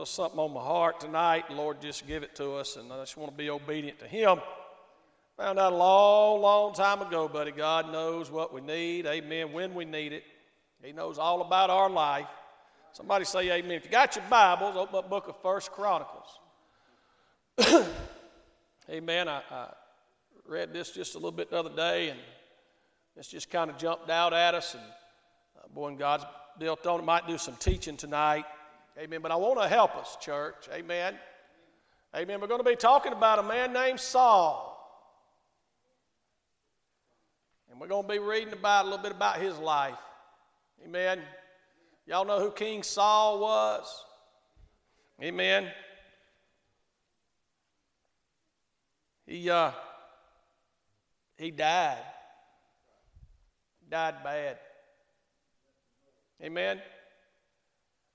little something on my heart tonight. Lord just give it to us, and I just want to be obedient to Him. Found out a long, long time ago, buddy. God knows what we need. Amen. When we need it, He knows all about our life. Somebody say Amen. If you got your Bibles, open up Book of First Chronicles. amen. I, I read this just a little bit the other day, and this just kind of jumped out at us. And uh, boy, God's built on it. Might do some teaching tonight. Amen. But I want to help us, church. Amen. Amen. We're going to be talking about a man named Saul. And we're going to be reading about a little bit about his life. Amen. Y'all know who King Saul was? Amen. He uh, he died. Died bad. Amen.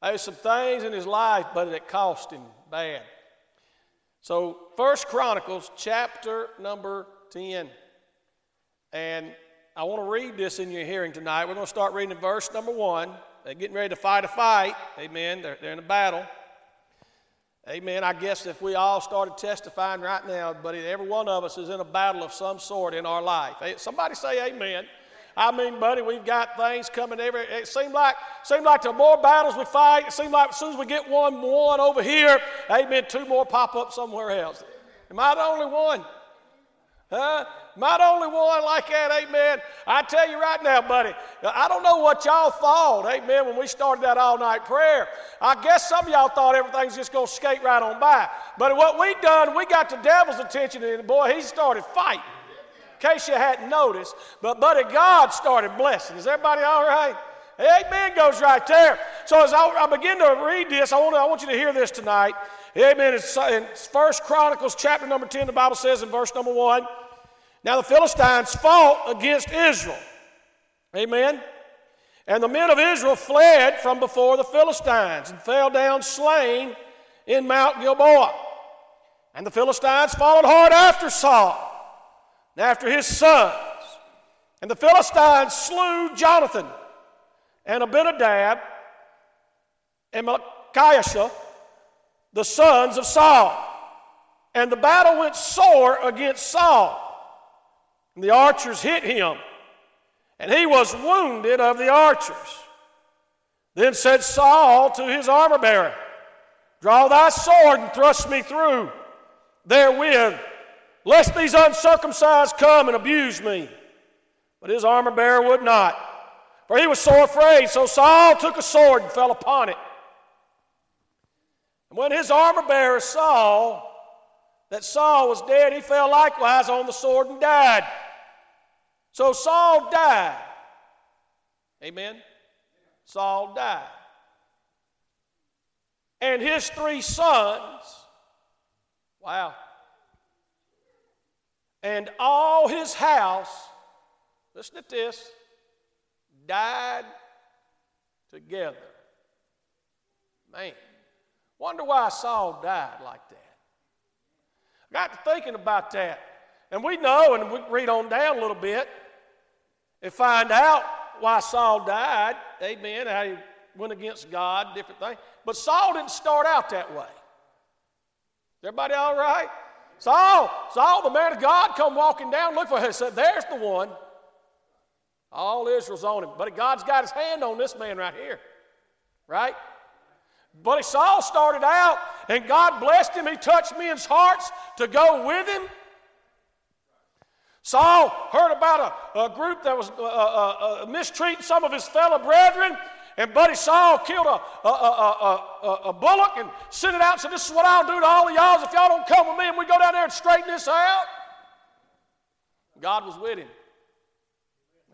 There's some things in his life, but it cost him bad. So, First Chronicles, chapter number 10. And I want to read this in your hearing tonight. We're going to start reading in verse number 1. They're getting ready to fight a fight. Amen. They're, they're in a battle. Amen. I guess if we all started testifying right now, buddy, every one of us is in a battle of some sort in our life. Somebody say amen. I mean, buddy, we've got things coming every. It seemed like, seemed like the more battles we fight, it seemed like as soon as we get one, one over here, amen, two more pop up somewhere else. Am I the only one? Huh? Am I the only one like that? Amen. I tell you right now, buddy, I don't know what y'all thought, amen, when we started that all night prayer. I guess some of y'all thought everything's just going to skate right on by. But what we done, we got the devil's attention, and boy, he started fighting in case you hadn't noticed. But, buddy, God started blessing. Is everybody all right? Amen goes right there. So as I, I begin to read this, I want, I want you to hear this tonight. Amen. It's in First Chronicles chapter number 10, the Bible says in verse number 1, Now the Philistines fought against Israel. Amen. And the men of Israel fled from before the Philistines and fell down slain in Mount Gilboa. And the Philistines followed hard after Saul after his sons. And the Philistines slew Jonathan and Abinadab and Malchishua, the sons of Saul. And the battle went sore against Saul. And the archers hit him, and he was wounded of the archers. Then said Saul to his armor bearer, Draw thy sword and thrust me through therewith lest these uncircumcised come and abuse me. But his armor bearer would not, for he was so afraid. So Saul took a sword and fell upon it. And when his armor bearer saw that Saul was dead, he fell likewise on the sword and died. So Saul died. Amen. Saul died. And his three sons, wow, and all his house, listen to this, died together. Man, wonder why Saul died like that. I got to thinking about that. And we know, and we read on down a little bit and find out why Saul died. Amen. How he went against God, different things. But Saul didn't start out that way. Everybody all right? Saul, Saul, the man of God, come walking down, look for him. Said, There's the one. All Israel's on him. But God's got his hand on this man right here. Right? But Saul started out, and God blessed him. He touched men's hearts to go with him. Saul heard about a, a group that was uh, uh, uh, mistreating some of his fellow brethren, and Buddy Saul killed a, a, a, a, a bullock and sent it out and said, This is what I'll do to all of y'all if y'all don't come with me and we go down there and straighten this out. God was with him.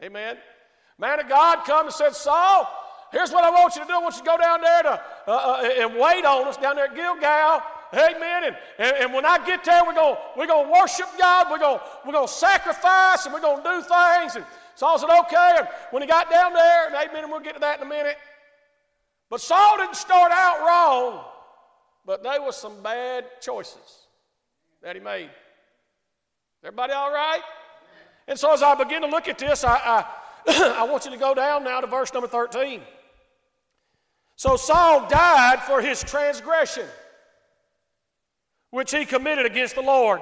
Amen. Man of God come and said, Saul, here's what I want you to do. I want you to go down there to, uh, uh, and wait on us down there at Gilgal. Amen. And, and, and when I get there, we're going we're gonna worship God. We're going we're gonna sacrifice and we're going to do things. And Saul said, okay. And when he got down there, and amen, and we'll get to that in a minute. But Saul didn't start out wrong, but there was some bad choices that he made. Everybody all right? And so as I begin to look at this, I, I, I want you to go down now to verse number 13. So Saul died for his transgression, which he committed against the Lord,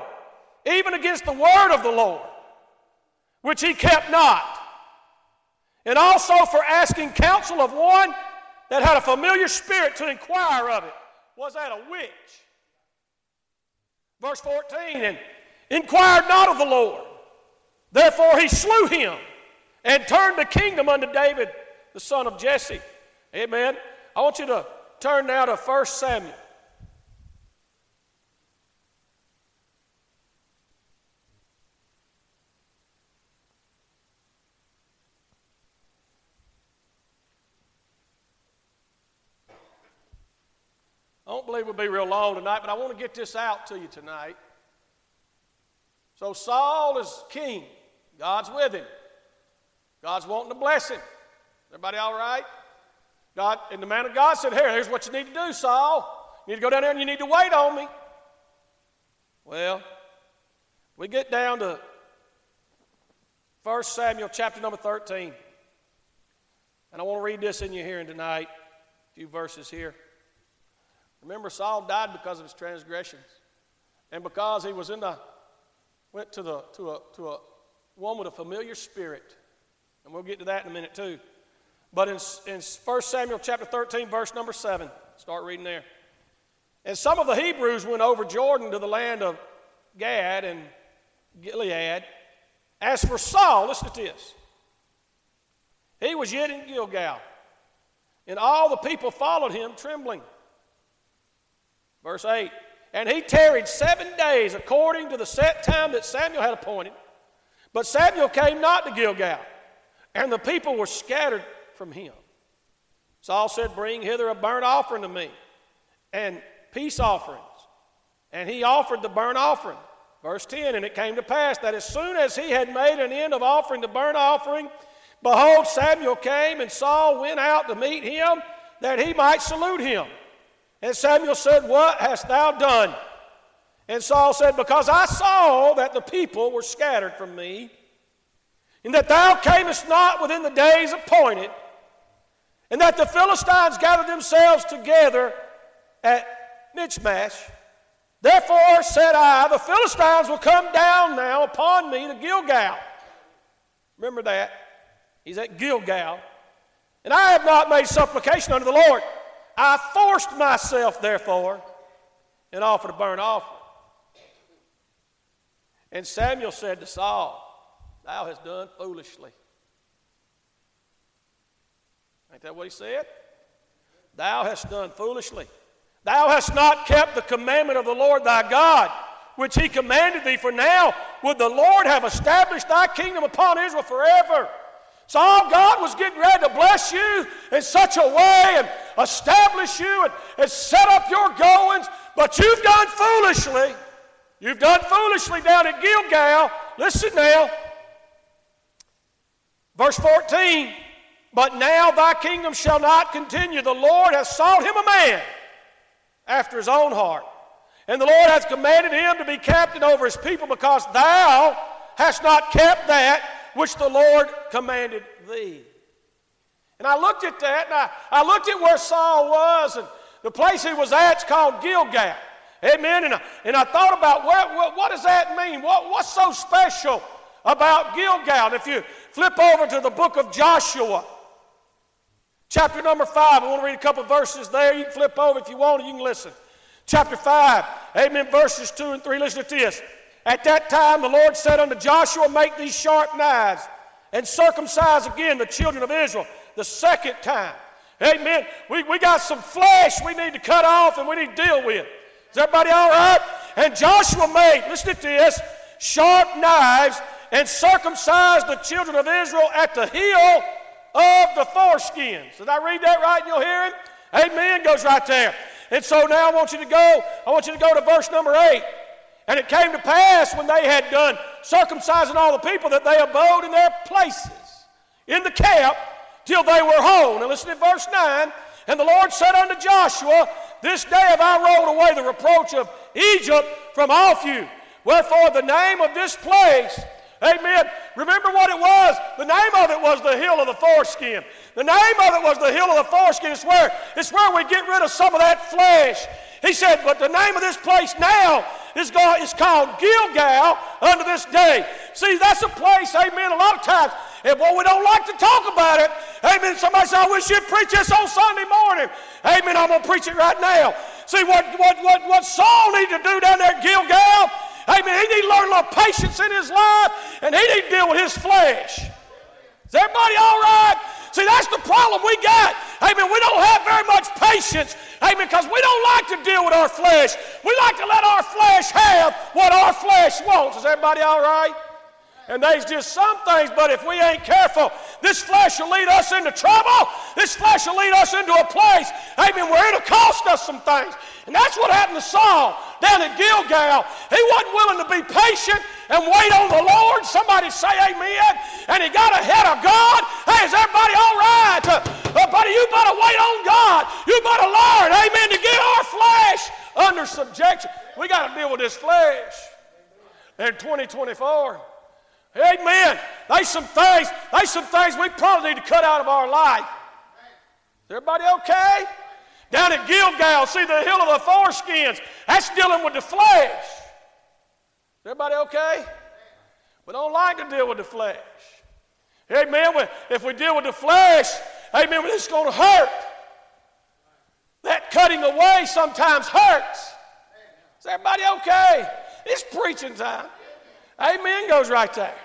even against the word of the Lord, which he kept not, and also for asking counsel of one that had a familiar spirit to inquire of it. Was that a witch? Verse 14, and inquired not of the Lord. Therefore he slew him and turned the kingdom unto David, the son of Jesse. Amen. I want you to turn now to 1 Samuel. I don't believe we'll be real long tonight, but I want to get this out to you tonight. So Saul is king. God's with him. God's wanting to bless him. Everybody all right? God, and the man of God said, Here, here's what you need to do, Saul. You need to go down there and you need to wait on me. Well, we get down to 1 Samuel chapter number 13. And I want to read this in your hearing tonight. A few verses here. Remember, Saul died because of his transgressions. And because he was in the, went to, the, to, a, to a one with a familiar spirit. And we'll get to that in a minute too. But in, in 1 Samuel chapter 13, verse number 7, start reading there. And some of the Hebrews went over Jordan to the land of Gad and Gilead. As for Saul, listen to this. He was yet in Gilgal, and all the people followed him trembling. Verse 8 And he tarried seven days according to the set time that Samuel had appointed. But Samuel came not to Gilgal, and the people were scattered from him. Saul said, Bring hither a burnt offering to me and peace offerings. And he offered the burnt offering. Verse 10 And it came to pass that as soon as he had made an end of offering the burnt offering, behold, Samuel came, and Saul went out to meet him that he might salute him. And Samuel said, What hast thou done? And Saul said, Because I saw that the people were scattered from me, and that thou camest not within the days appointed, and that the Philistines gathered themselves together at Michmash. Therefore said I, the Philistines will come down now upon me to Gilgal. Remember that. He's at Gilgal. And I have not made supplication unto the Lord. I forced myself, therefore, and offered a burnt offering. And Samuel said to Saul, Thou hast done foolishly. Ain't that what he said? Thou hast done foolishly. Thou hast not kept the commandment of the Lord thy God, which he commanded thee. For now would the Lord have established thy kingdom upon Israel forever. So God was getting ready to bless you in such a way and establish you and, and set up your goings, but you've done foolishly. You've done foolishly down at Gilgal. Listen now. Verse 14. But now thy kingdom shall not continue. The Lord has sought him a man after his own heart. And the Lord has commanded him to be captain over his people because thou hast not kept that which the Lord commanded thee. And I looked at that and I, I looked at where Saul was and the place he was at is called Gilgal. Amen. And I, and I thought about what, what, what does that mean? What, what's so special about Gilgal? And if you flip over to the book of Joshua, Chapter number five, I want to read a couple verses there. You can flip over if you want, you can listen. Chapter five, amen, verses two and three. Listen to this. At that time, the Lord said unto Joshua, Make these sharp knives and circumcise again the children of Israel the second time. Amen. We, we got some flesh we need to cut off and we need to deal with. Is everybody all right? And Joshua made, listen to this, sharp knives and circumcised the children of Israel at the heel of the foreskins. Did I read that right You'll hear him? Amen goes right there. And so now I want you to go, I want you to go to verse number 8. And it came to pass when they had done circumcising all the people that they abode in their places in the camp till they were whole. Now listen to verse 9. And the Lord said unto Joshua, This day have I rolled away the reproach of Egypt from off you. Wherefore the name of this place Amen. Remember what it was? The name of it was the hill of the foreskin. The name of it was the hill of the foreskin. It's where, it's where we get rid of some of that flesh. He said, but the name of this place now is, God, is called Gilgal unto this day. See, that's a place, amen, a lot of times, and boy, we don't like to talk about it. Amen. Somebody said, I wish you'd preach this on Sunday morning. Amen. I'm going to preach it right now. See, what, what, what, what Saul needed to do down there at Gilgal, amen, he needed to learn a little patience in his life, and he needed to deal with his flesh. Is everybody all right? See, that's the problem we got. Amen. We don't have very much patience. Amen. Because we don't like to deal with our flesh. We like to let our flesh have what our flesh wants. Is everybody all right? And there's just some things, but if we ain't careful, this flesh will lead us into trouble. This flesh will lead us into a place, amen, where it'll cost us some things. And that's what happened to Saul down at Gilgal. He wasn't willing to be patient and wait on the Lord. Somebody say amen. And he got ahead of God. Hey, is everybody all right? Uh, uh, buddy, you better wait on God. You better learn, amen, to get our flesh under subjection. We got to deal with this flesh. In 2024, Amen. There's some things, there's some things we probably need to cut out of our life. Is everybody okay? Down at Gilgal, see the hill of the foreskins. That's dealing with the flesh. Is everybody okay? We don't like to deal with the flesh. Amen. If we deal with the flesh, amen, it's going to hurt. That cutting away sometimes hurts. Is everybody okay? It's preaching time. Amen goes right there.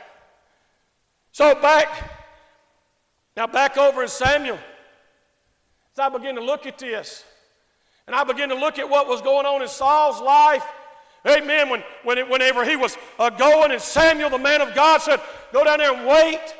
So back, now back over in Samuel, as I begin to look at this, and I begin to look at what was going on in Saul's life. Amen. When, when it, whenever he was uh, going, and Samuel, the man of God, said, Go down there and wait.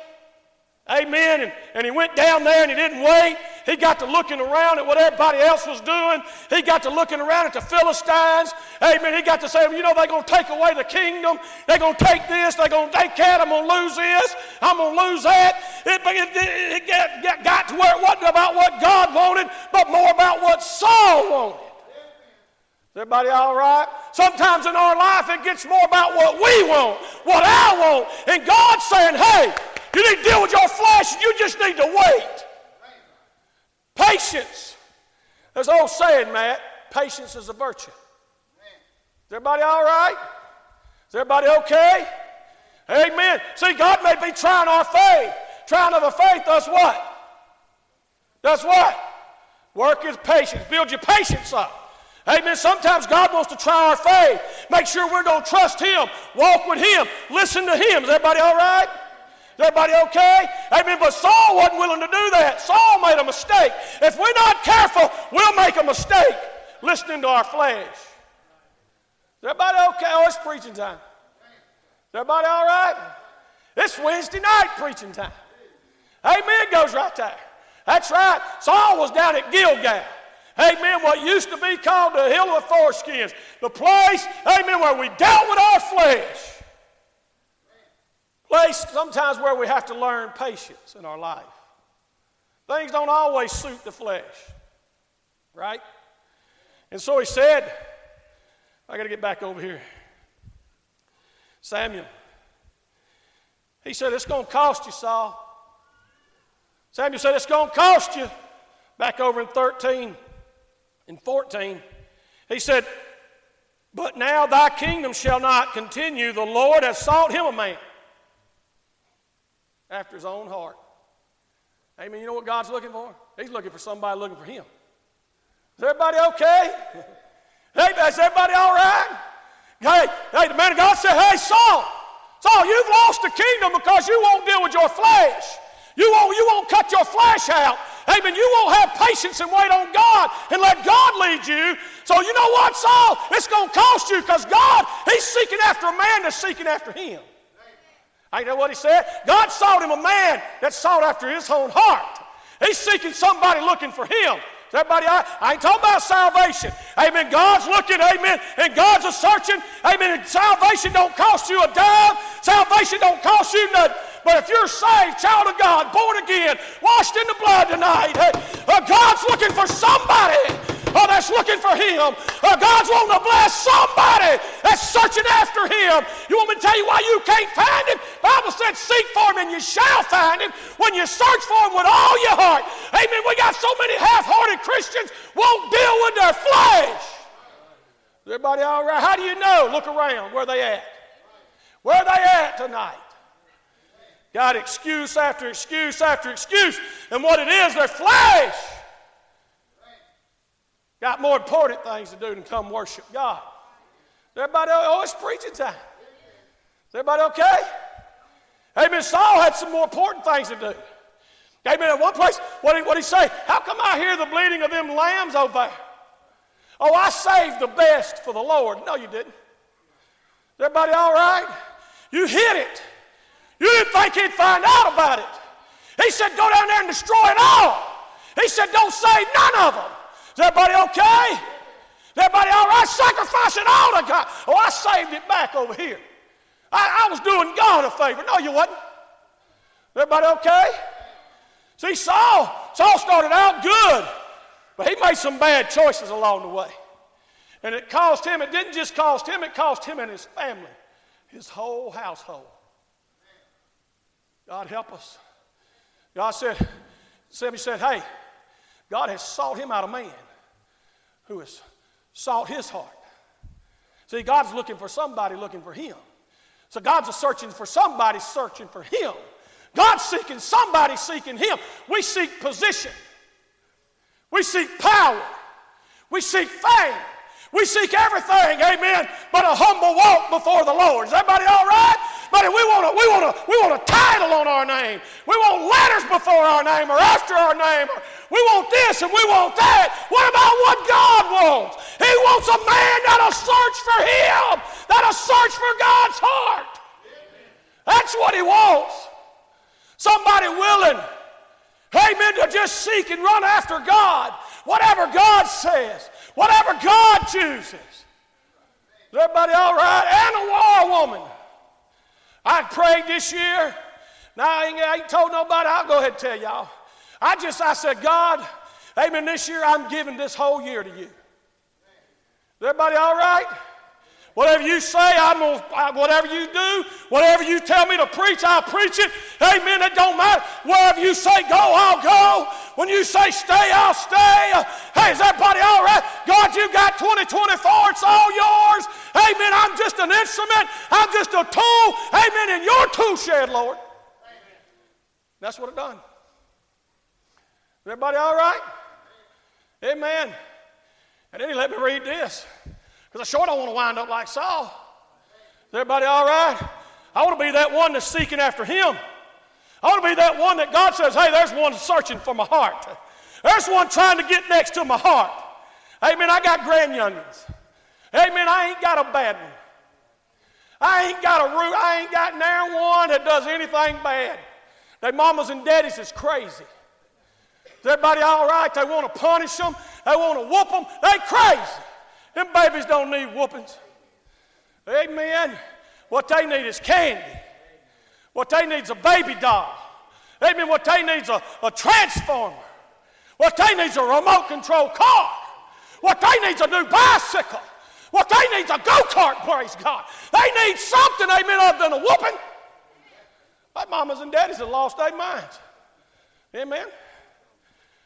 Amen. And, and he went down there and he didn't wait. He got to looking around at what everybody else was doing. He got to looking around at the Philistines. Amen. He got to say, you know, they're going to take away the kingdom. They're going to take this. They're going to, take can't. I'm going to lose this. I'm going to lose that. It, it, it got, got to where it wasn't about what God wanted, but more about what Saul wanted. Is everybody all right? Sometimes in our life it gets more about what we want, what I want. And God's saying, hey, you need to deal with your flesh, you just need to wait. Patience. There's an old saying, Matt patience is a virtue. Is everybody all right? Is everybody okay? Amen. See, God may be trying our faith. Trying of a faith does what? Does what? Work is patience. Build your patience up. Amen. Sometimes God wants to try our faith. Make sure we're going to trust Him, walk with Him, listen to Him. Is everybody all right? Everybody okay? Amen. But Saul wasn't willing to do that. Saul made a mistake. If we're not careful, we'll make a mistake listening to our flesh. Is everybody okay? Oh, it's preaching time. Is everybody all right? It's Wednesday night preaching time. Amen goes right there. That's right. Saul was down at Gilgal. Amen. What used to be called the Hill of Foreskins. The place, amen, where we dealt with our flesh place sometimes where we have to learn patience in our life. Things don't always suit the flesh, right? And so he said, I got to get back over here. Samuel. He said, It's going to cost you, Saul. Samuel said, It's going to cost you. Back over in 13 and 14, he said, But now thy kingdom shall not continue. The Lord has sought him a man after his own heart. Amen. You know what God's looking for? He's looking for somebody looking for him. Is everybody okay? hey, is everybody all right? Hey, hey, the man of God said, Hey, Saul, Saul, you've lost the kingdom because you won't deal with your flesh. You won't, you won't cut your flesh out. Amen. You won't have patience and wait on God and let God lead you. So you know what, Saul? It's going to cost you because God, He's seeking after a man that's seeking after Him. I know what he said. God sought him a man that sought after his own heart. He's seeking somebody looking for him. Everybody, I, I ain't talking about salvation. Amen. God's looking, amen, and God's a searching. Amen. And salvation don't cost you a dime. Salvation don't cost you nothing. But if you're saved, child of God, born again, washed in the blood tonight, hey, uh, God's looking for somebody oh, that's looking for him. Uh, God's wanting to bless somebody that's searching after him. You want me to tell you why you can't find him? Bible said, seek for him and you shall find him when you search for him with all your heart. Amen. We got so many half-hearted Christians won't deal with their flesh. Is everybody all right? How do you know? Look around. Where they at? Where they at tonight? Got excuse after excuse after excuse. And what it is, their flesh. Got more important things to do than come worship God. Everybody, oh, it's preaching time. Is everybody okay? Amen. Saul had some more important things to do. Amen. At one place, what did, did he say? How come I hear the bleating of them lambs over there? Oh, I saved the best for the Lord. No, you didn't. Is everybody all right? You hit it. You didn't think he'd find out about it. He said, go down there and destroy it all. He said, don't save none of them. Is everybody okay? Is everybody all right? Sacrifice it all to God. Oh, I saved it back over here. I, I was doing God a favor. No, you wasn't. Everybody okay? See, Saul, Saul started out good, but he made some bad choices along the way. And it cost him, it didn't just cost him, it cost him and his family, his whole household. God help us. God said, He said, hey, God has sought him out a man who has sought his heart. See, God's looking for somebody looking for him. So God's searching for somebody searching for him. God's seeking somebody seeking him. We seek position. We seek power. We seek fame. We seek everything, amen, but a humble walk before the Lord. Is everybody all right? But we want a, we want a, we want a title on our name. We want letters before our name or after our name. We want this and we want that. What about what God wants? He wants a man that'll search for Him, that'll search for God's heart. That's what He wants. Somebody willing, amen, to just seek and run after God. Whatever God says, whatever God chooses. Is everybody all right? And a war woman. I prayed this year. Now, I ain't, I ain't told nobody. I'll go ahead and tell y'all. I just, I said, God, amen, this year I'm giving this whole year to you. Is everybody all right? Whatever you say, I'm gonna, whatever you do, whatever you tell me to preach, I'll preach it. Amen. It don't matter. Wherever you say go, I'll go. When you say stay, I'll stay. Hey, is everybody all right? God, you got 2024. It's all yours. Amen. I'm just an instrument. I'm just a tool. Amen. In your tool shed, Lord. Amen. That's what it done. Is Everybody all right? Amen. And then he let me read this. Because I sure don't want to wind up like Saul. Is everybody all right? I want to be that one that's seeking after him. I want to be that one that God says, hey, there's one searching for my heart. There's one trying to get next to my heart. Amen. I got grand youngins. Amen. I ain't got a bad one. I ain't got a root. I ain't got near one that does anything bad. Their mamas and daddies is crazy. Is everybody all right? They want to punish them. They want to whoop them. They crazy. Them babies don't need whoopings. Amen. What they need is candy. What they need is a baby doll. Amen. What they need is a, a transformer. What they need is a remote control car. What they need is a new bicycle. What they need is a go kart, praise God. They need something, amen, other than a whooping. My mamas and daddies have lost their minds. Amen.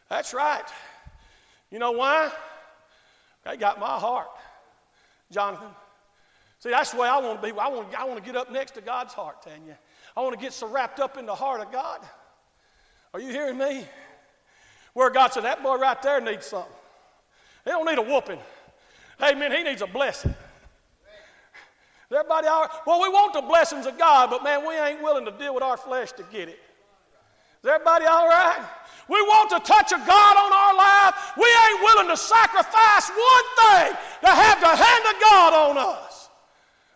That's right. You know why? They got my heart, Jonathan. See, that's the way I want to be. I want, I want to get up next to God's heart, Tanya. I want to get so wrapped up in the heart of God. Are you hearing me? Where God said, that boy right there needs something. He don't need a whooping. Hey, man, He needs a blessing. Everybody, all right? well, we want the blessings of God, but man, we ain't willing to deal with our flesh to get it. Is everybody all right? We want to touch a God on our life. We ain't willing to sacrifice one thing to have the hand of God on us.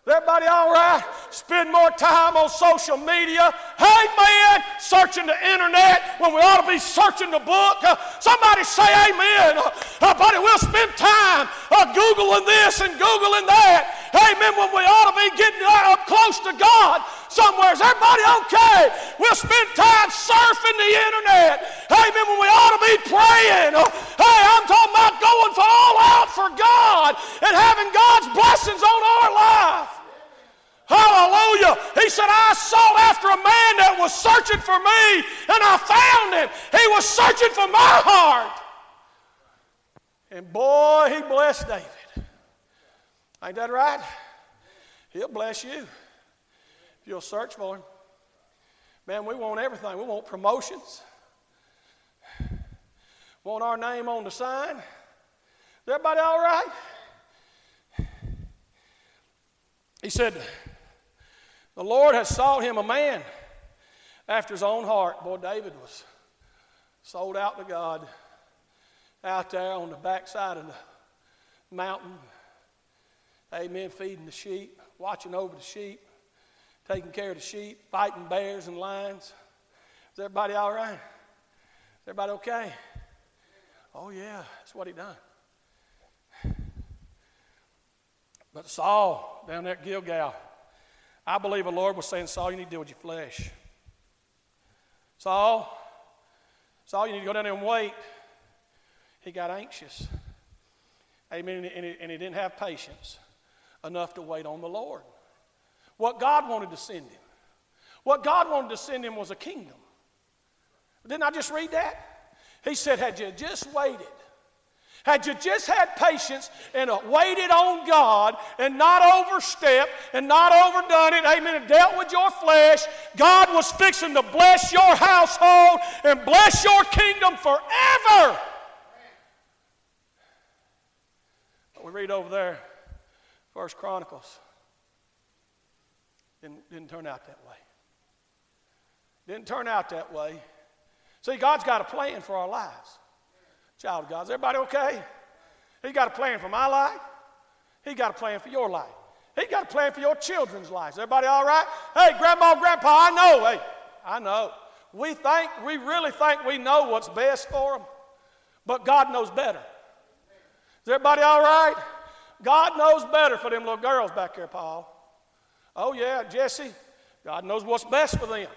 Everybody all right? Spend more time on social media. Hey, man, searching the internet when we ought to be searching the book. Uh, somebody say amen. Uh, uh, buddy, we'll spend time uh, Googling this and Googling that. Amen, when we ought to be getting up close to God somewhere. Is everybody okay? We'll spend time surfing the internet. Amen, when we ought to be praying. Hey, I'm talking about going for all out for God and having God's blessings on our life. Hallelujah. He said, I sought after a man that was searching for me, and I found him. He was searching for my heart. And boy, he blessed David. Ain't that right? He'll bless you if you'll search for him. Man, we want everything. We want promotions. Want our name on the sign. Is everybody all right? He said, The Lord has sought him a man after his own heart. Boy, David was sold out to God out there on the backside of the mountain. Amen. Feeding the sheep, watching over the sheep, taking care of the sheep, fighting bears and lions. Is everybody all right? Is everybody okay? Oh, yeah, that's what he done. But Saul, down there at Gilgal, I believe the Lord was saying, Saul, you need to deal with your flesh. Saul, Saul, you need to go down there and wait. He got anxious. Amen. And he, and he didn't have patience enough to wait on the Lord. What God wanted to send him, what God wanted to send him was a kingdom. Didn't I just read that? He said, Had you just waited, had you just had patience and uh, waited on God and not overstepped and not overdone it, amen, and dealt with your flesh, God was fixing to bless your household and bless your kingdom forever. But we read over there, First Chronicles. Didn't, didn't turn out that way. Didn't turn out that way. See, God's got a plan for our lives. Child of God. Is everybody okay? He got a plan for my life. He got a plan for your life. He got a plan for your children's lives. Everybody all right? Hey, grandma, grandpa, I know. Hey, I know. We think, we really think we know what's best for them, but God knows better. Is everybody all right? God knows better for them little girls back there, Paul. Oh, yeah, Jesse, God knows what's best for them.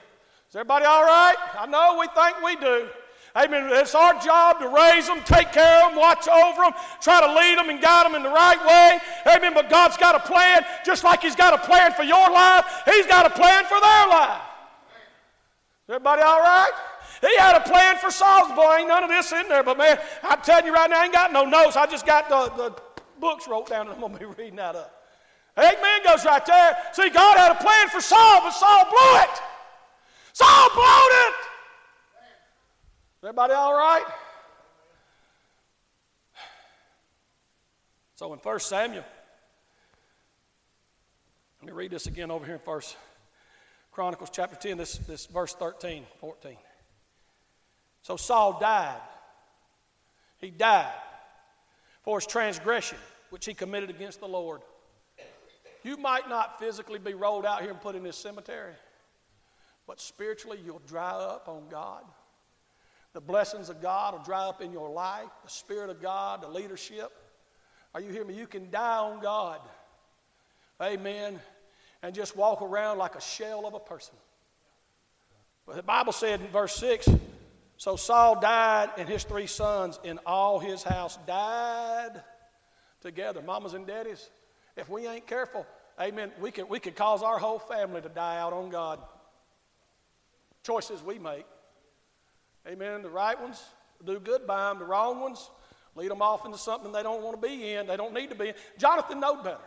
Is everybody all right? I know we think we do. Amen. It's our job to raise them, take care of them, watch over them, try to lead them and guide them in the right way. Amen. But God's got a plan, just like He's got a plan for your life, He's got a plan for their life. Everybody all right? He had a plan for Saul's boy. Ain't none of this in there, but man, I'm telling you right now, I ain't got no notes. I just got the, the books wrote down, and I'm going to be reading out of. Amen goes right there. See, God had a plan for Saul, but Saul blew it. Saul blew it. Everybody all right? So in 1 Samuel, let me read this again over here in 1 Chronicles chapter 10, this, this verse 13, 14. So Saul died. He died for his transgression, which he committed against the Lord. You might not physically be rolled out here and put in this cemetery, but spiritually you'll dry up on God. The blessings of God will dry up in your life, the Spirit of God, the leadership. Are you hearing me? You can die on God. Amen. And just walk around like a shell of a person. But the Bible said in verse 6 so Saul died, and his three sons in all his house died together. Mamas and daddies, if we ain't careful, amen, we could, we could cause our whole family to die out on God. Choices we make. Amen. The right ones do good by them, the wrong ones lead them off into something they don't want to be in, they don't need to be in. Jonathan knowed better.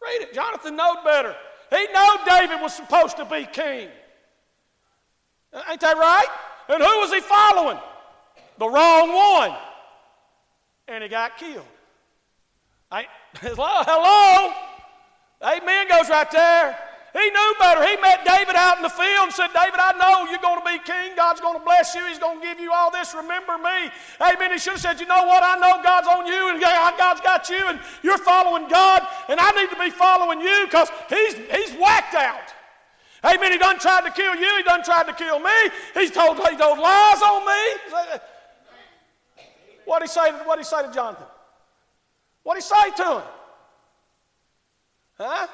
Read it. Jonathan knowed better. He knew David was supposed to be king. Ain't that right? And who was he following? The wrong one. And he got killed. I, hello. Amen goes right there. He knew better. He met David out in the field and said, David, I know you're going to be king. God's going to bless you. He's going to give you all this. Remember me. Amen. He should have said, You know what? I know God's on you and God's got you and you're following God and I need to be following you because he's, he's whacked out. Amen. He done tried to kill you. He done tried to kill me. He's told, he told lies on me. What he say? What he say to Jonathan? What he say to him? Huh?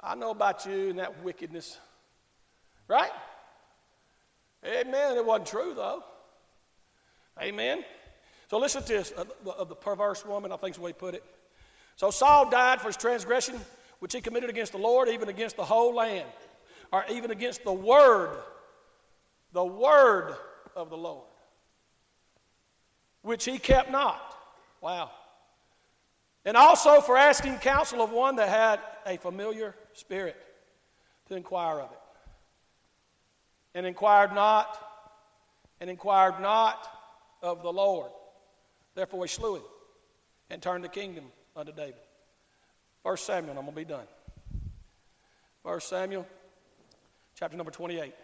I know about you and that wickedness. Right? Amen. It wasn't true though. Amen. So listen to this of the perverse woman. I think is the way he put it. So Saul died for his transgression which he committed against the Lord, even against the whole land, or even against the word, the word of the Lord, which he kept not. Wow. And also for asking counsel of one that had a familiar spirit to inquire of it. And inquired not, and inquired not of the Lord. Therefore he slew him and turned the kingdom unto David. First Samuel, I'm going to be done. First Samuel, chapter number 28.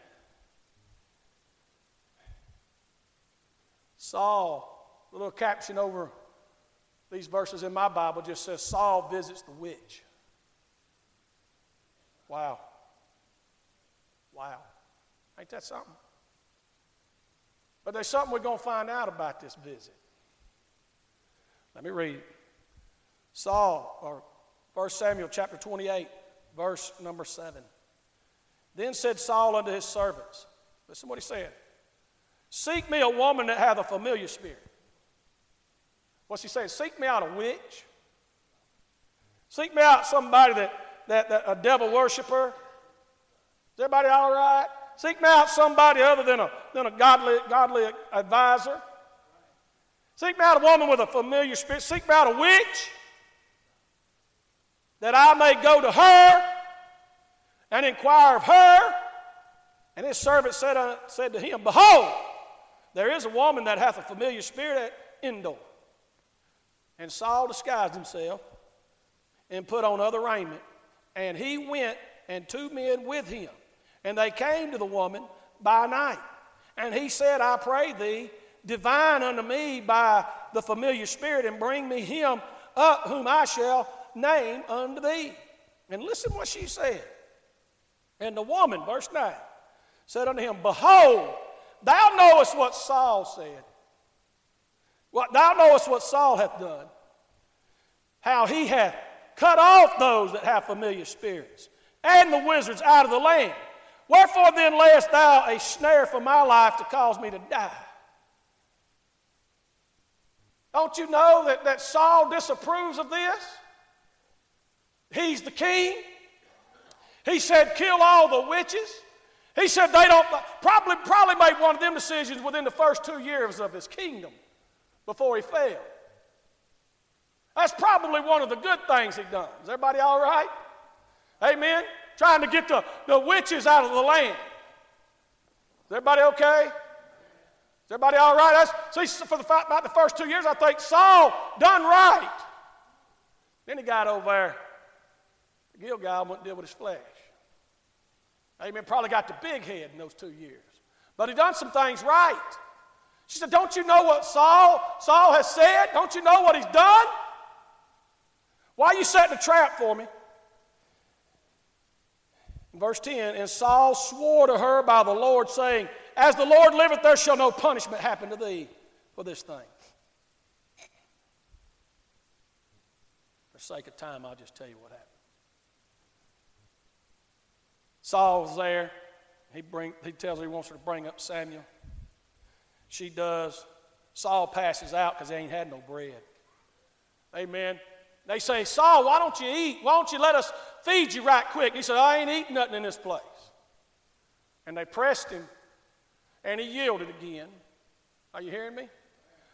Saul, the little caption over these verses in my Bible just says Saul visits the witch. Wow. Wow. Ain't that something? But there's something we're going to find out about this visit. Let me read Saul, or 1 Samuel chapter 28, verse number 7. Then said Saul unto his servants, listen what he said Seek me a woman that hath a familiar spirit. What's he saying? Seek me out a witch. Seek me out somebody that, that, that a devil worshiper. Is everybody all right? Seek me out somebody other than a, than a godly, godly advisor. Seek me out a woman with a familiar spirit. Seek me out a witch that I may go to her and inquire of her. And his servant said, uh, said to him, Behold, there is a woman that hath a familiar spirit at Endor. And Saul disguised himself and put on other raiment. And he went and two men with him. And they came to the woman by night. And he said, I pray thee, divine unto me by the familiar spirit, and bring me him up whom I shall name unto thee. And listen what she said. And the woman, verse 9, said unto him, Behold, thou knowest what Saul said. What thou knowest what Saul hath done, how he hath cut off those that have familiar spirits, and the wizards out of the land. Wherefore then layest thou a snare for my life to cause me to die? Don't you know that, that Saul disapproves of this? He's the king. He said, kill all the witches. He said they don't probably probably made one of them decisions within the first two years of his kingdom before he fell. That's probably one of the good things he done. Is everybody all right? Amen. Trying to get the, the witches out of the land. Is everybody okay? Is everybody all right? That's, see, for the, about the first two years, I think Saul done right. Then he got over there. Gilgal and deal with his flesh. Amen. Probably got the big head in those two years. But he done some things right. She said, Don't you know what Saul, Saul has said? Don't you know what he's done? Why are you setting a trap for me? Verse 10 And Saul swore to her by the Lord, saying, As the Lord liveth, there shall no punishment happen to thee for this thing. For sake of time, I'll just tell you what happened. Saul's there. He, bring, he tells her he wants her to bring up Samuel. She does. Saul passes out because he ain't had no bread. Amen. They say, Saul, why don't you eat? Why don't you let us feed you right quick? He said, I ain't eating nothing in this place. And they pressed him, and he yielded again. Are you hearing me?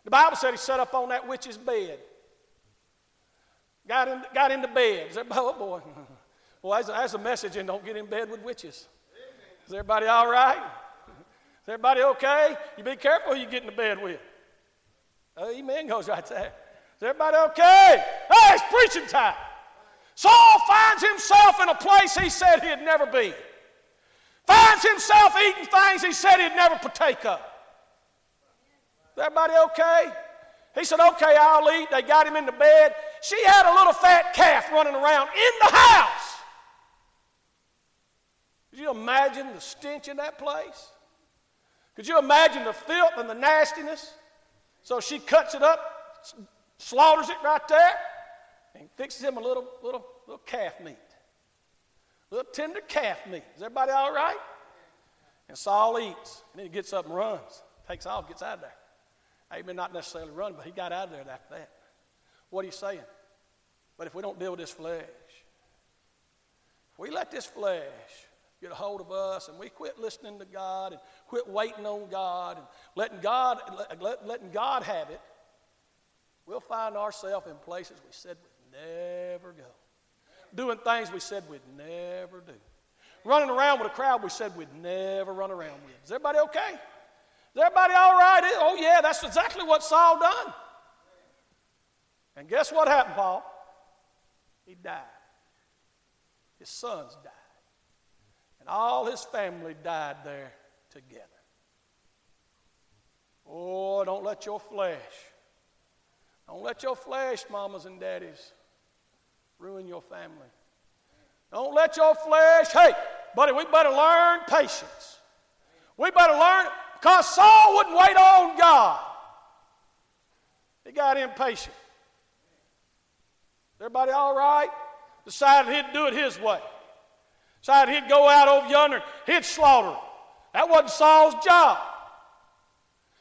The Bible said he sat up on that witch's bed. Got, in, got into bed. Is everybody, oh boy. Well, that's, that's a message, and don't get in bed with witches. Is everybody all right? Is everybody okay? You be careful who you get into bed with. Amen goes right there. Is everybody okay? Hey, it's preaching time. Saul finds himself in a place he said he'd never be. Finds himself eating things he said he'd never partake of. Is everybody okay? He said, Okay, I'll eat. They got him into bed. She had a little fat calf running around in the house. Could you imagine the stench in that place? Could you imagine the filth and the nastiness? So she cuts it up, slaughters it right there, and fixes him a little, little, little calf meat. Little tender calf meat. Is everybody all right? And Saul eats, and then he gets up and runs. Takes off, gets out of there. Amen. Not necessarily run, but he got out of there after that. What are you saying? But if we don't deal with this flesh, We let this flesh get a hold of us and we quit listening to God and quit waiting on God and letting God, let, letting God have it, we'll find ourselves in places we said we'd never go. Doing things we said we'd never do. Running around with a crowd we said we'd never run around with. Is everybody okay? Is everybody all right? Oh, yeah, that's exactly what Saul done. And guess what happened, Paul? He died. His sons died. And all his family died there together. Oh, don't let your flesh, don't let your flesh, mamas and daddies, ruin your family. Don't let your flesh, hey, buddy, we better learn patience. We better learn, because Saul wouldn't wait on God. He got impatient. Everybody all right? Decided he'd do it his way. He'd go out over yonder, he'd slaughter. That wasn't Saul's job.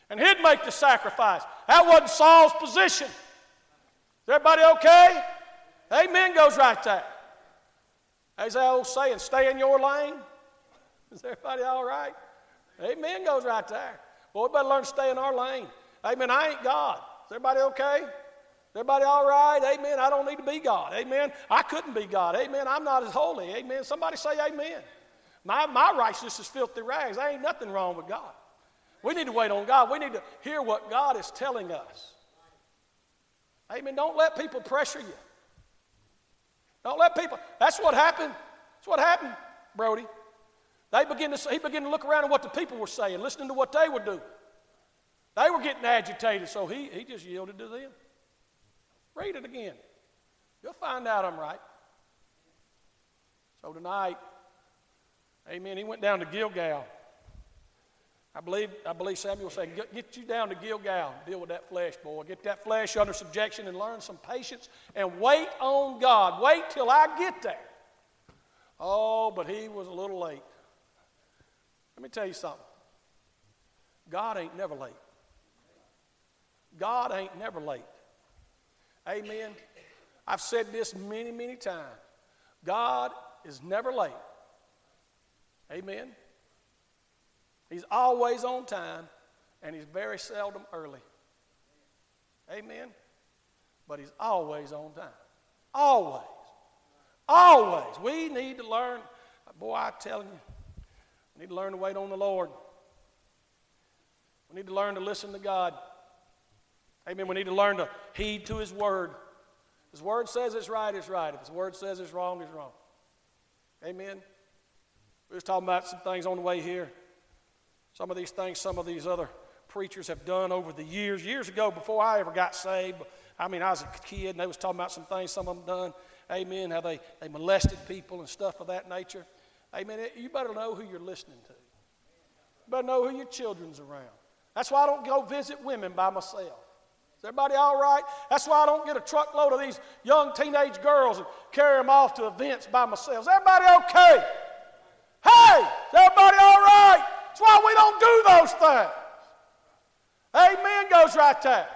And he'd make the sacrifice. That wasn't Saul's position. Is everybody okay? Amen goes right there. There's that old saying, stay in your lane. Is everybody all right? Amen goes right there. Boy, we better learn to stay in our lane. Amen. I ain't God. Is everybody okay? Everybody all right? Amen. I don't need to be God. Amen. I couldn't be God. Amen. I'm not as holy. Amen. Somebody say amen. My, my righteousness is filthy rags. There ain't nothing wrong with God. We need to wait on God. We need to hear what God is telling us. Amen. Don't let people pressure you. Don't let people. That's what happened. That's what happened, Brody. They begin to, he began to look around at what the people were saying, listening to what they were doing. They were getting agitated, so he, he just yielded to them. Read it again. You'll find out I'm right. So tonight, amen, he went down to Gilgal. I believe, I believe Samuel said, get, get you down to Gilgal, deal with that flesh, boy. Get that flesh under subjection and learn some patience and wait on God. Wait till I get there. Oh, but he was a little late. Let me tell you something. God ain't never late. God ain't never late. Amen. I've said this many, many times. God is never late. Amen. He's always on time, and he's very seldom early. Amen. But he's always on time. Always. Always. We need to learn. Boy, I'm telling you, we need to learn to wait on the Lord. We need to learn to listen to God. Amen. We need to learn to heed to His Word. His Word says it's right, it's right. If His Word says it's wrong, it's wrong. Amen. We was talking about some things on the way here. Some of these things, some of these other preachers have done over the years. Years ago, before I ever got saved, I mean, I was a kid, and they was talking about some things some of them done. Amen. How they, they molested people and stuff of that nature. Amen. You better know who you're listening to. You better know who your children's around. That's why I don't go visit women by myself. Everybody all right? That's why I don't get a truckload of these young teenage girls and carry them off to events by myself. Is everybody okay? Hey, is everybody all right? That's why we don't do those things. Amen goes right there.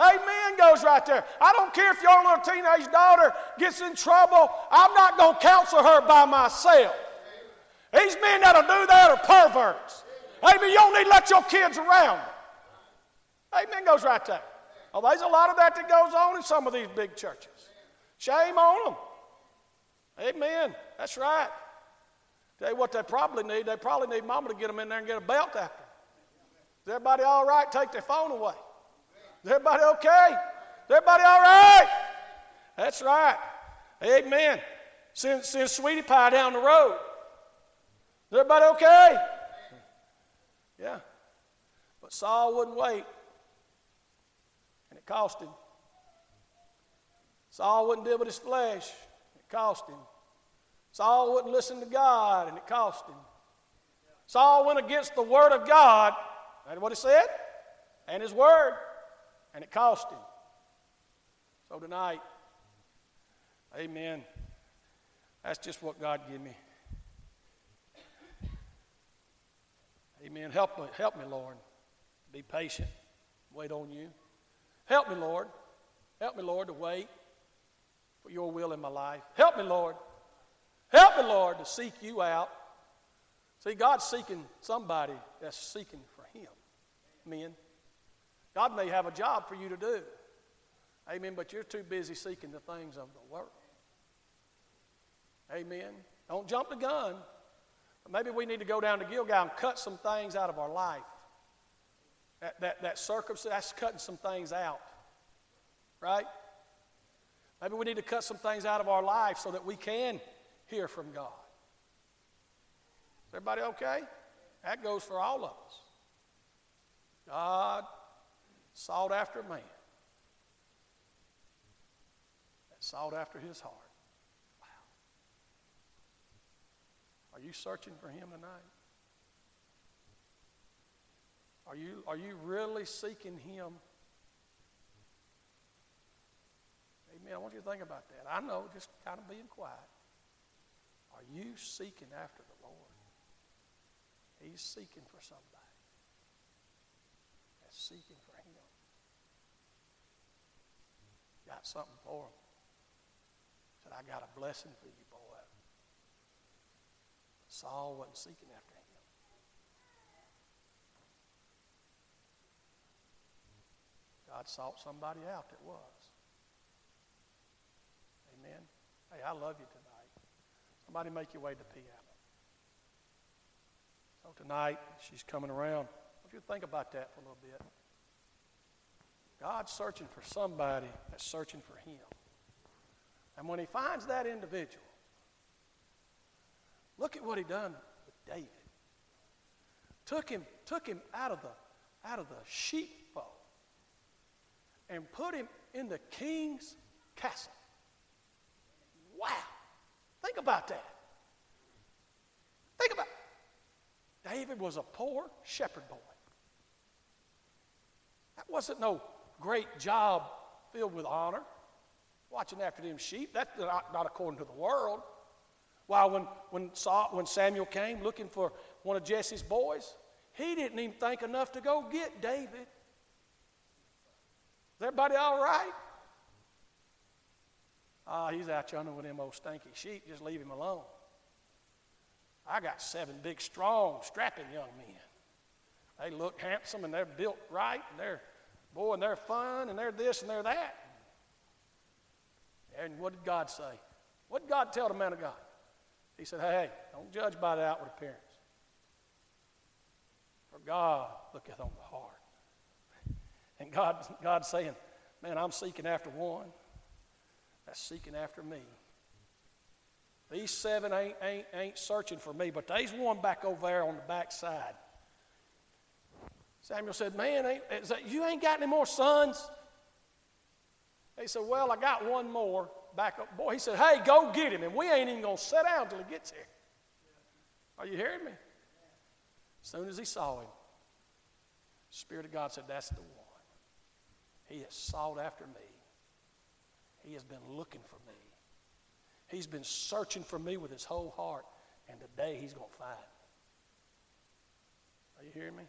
Amen goes right there. I don't care if your little teenage daughter gets in trouble, I'm not going to counsel her by myself. These men that'll do that are perverts. Amen. You don't need to let your kids around. Amen goes right there. Oh, there's a lot of that that goes on in some of these big churches. Shame on them. Amen. That's right. You what they probably need. They probably need mama to get them in there and get a belt after them. Is everybody all right? Take their phone away. Is everybody okay? Is everybody all right? That's right. Amen. Send, send Sweetie Pie down the road. Is everybody okay? Yeah. But Saul wouldn't wait it cost him. Saul wouldn't deal with his flesh, it cost him. Saul wouldn't listen to God, and it cost him. Saul went against the word of God, that's what he said, and his word, and it cost him. So tonight, amen. That's just what God gave me. Amen. Help me, help me, Lord. Be patient. Wait on you. Help me, Lord. Help me, Lord, to wait for your will in my life. Help me, Lord. Help me, Lord, to seek you out. See, God's seeking somebody that's seeking for Him. Men. God may have a job for you to do. Amen. But you're too busy seeking the things of the world. Amen. Don't jump the gun. Maybe we need to go down to Gilgal and cut some things out of our life. That, that, that circumcision, that's cutting some things out. Right? Maybe we need to cut some things out of our life so that we can hear from God. Is everybody okay? That goes for all of us. God sought after man sought after his heart. Wow. Are you searching for him tonight? Are you, are you really seeking him? Amen. I want you to think about that. I know, just kind of being quiet. Are you seeking after the Lord? He's seeking for somebody that's seeking for him. Got something for him. Said, I got a blessing for you, boy. Saul wasn't seeking after him. God sought somebody out that was. Amen. Hey, I love you tonight. Somebody make your way to the piano. So tonight, she's coming around. I want you think about that for a little bit. God's searching for somebody that's searching for Him. And when He finds that individual, look at what He done with David. Took him, took him out of the out of the sheepfold and put him in the king's castle. Wow. Think about that. Think about it. David was a poor shepherd boy. That wasn't no great job filled with honor, watching after them sheep. That's not, not according to the world. While when, when, Saul, when Samuel came looking for one of Jesse's boys, he didn't even think enough to go get David. Is everybody all right? Ah, oh, he's out yonder with them old stinky sheep. Just leave him alone. I got seven big, strong, strapping young men. They look handsome and they're built right and they're Boy, and they're fun, and they're this, and they're that. And what did God say? What did God tell the man of God? He said, Hey, don't judge by the outward appearance. For God looketh on the heart. And God, God's saying, Man, I'm seeking after one that's seeking after me. These seven ain't, ain't, ain't searching for me, but there's one back over there on the back side Samuel said, Man, ain't, that, you ain't got any more sons? He said, Well, I got one more back up. Boy, he said, Hey, go get him. And we ain't even going to sit down until he gets here. Are you hearing me? As soon as he saw him, Spirit of God said, That's the one. He has sought after me. He has been looking for me. He's been searching for me with his whole heart. And today he's going to find me. Are you hearing me?